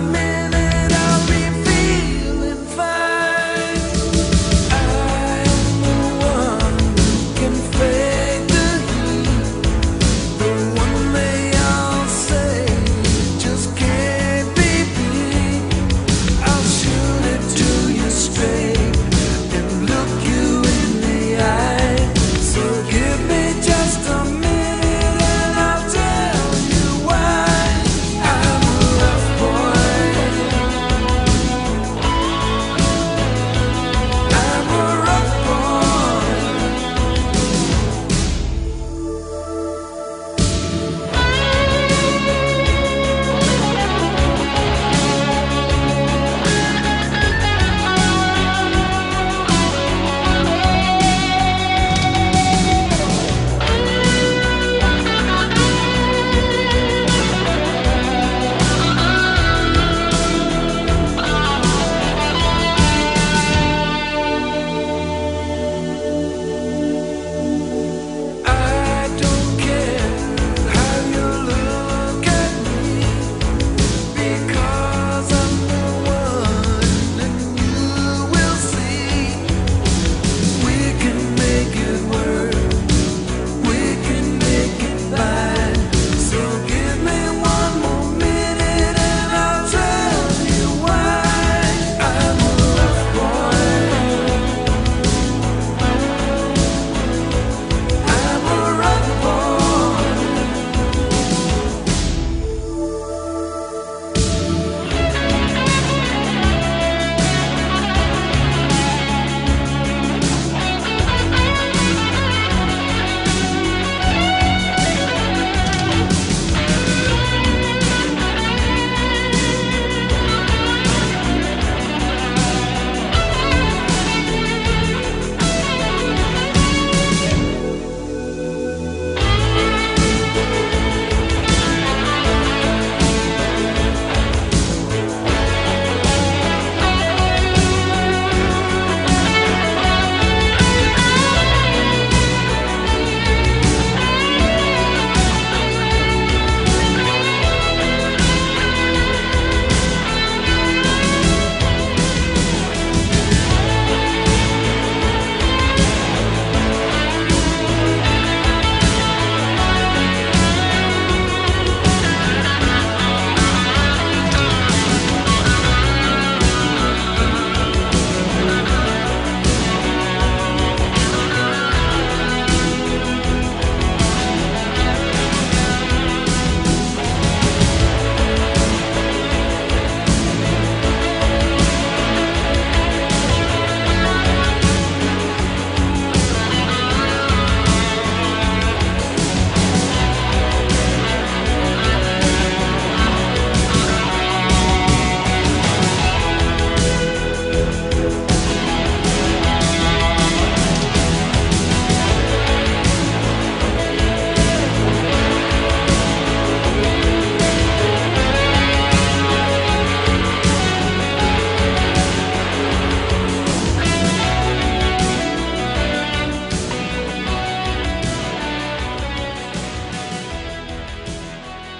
man.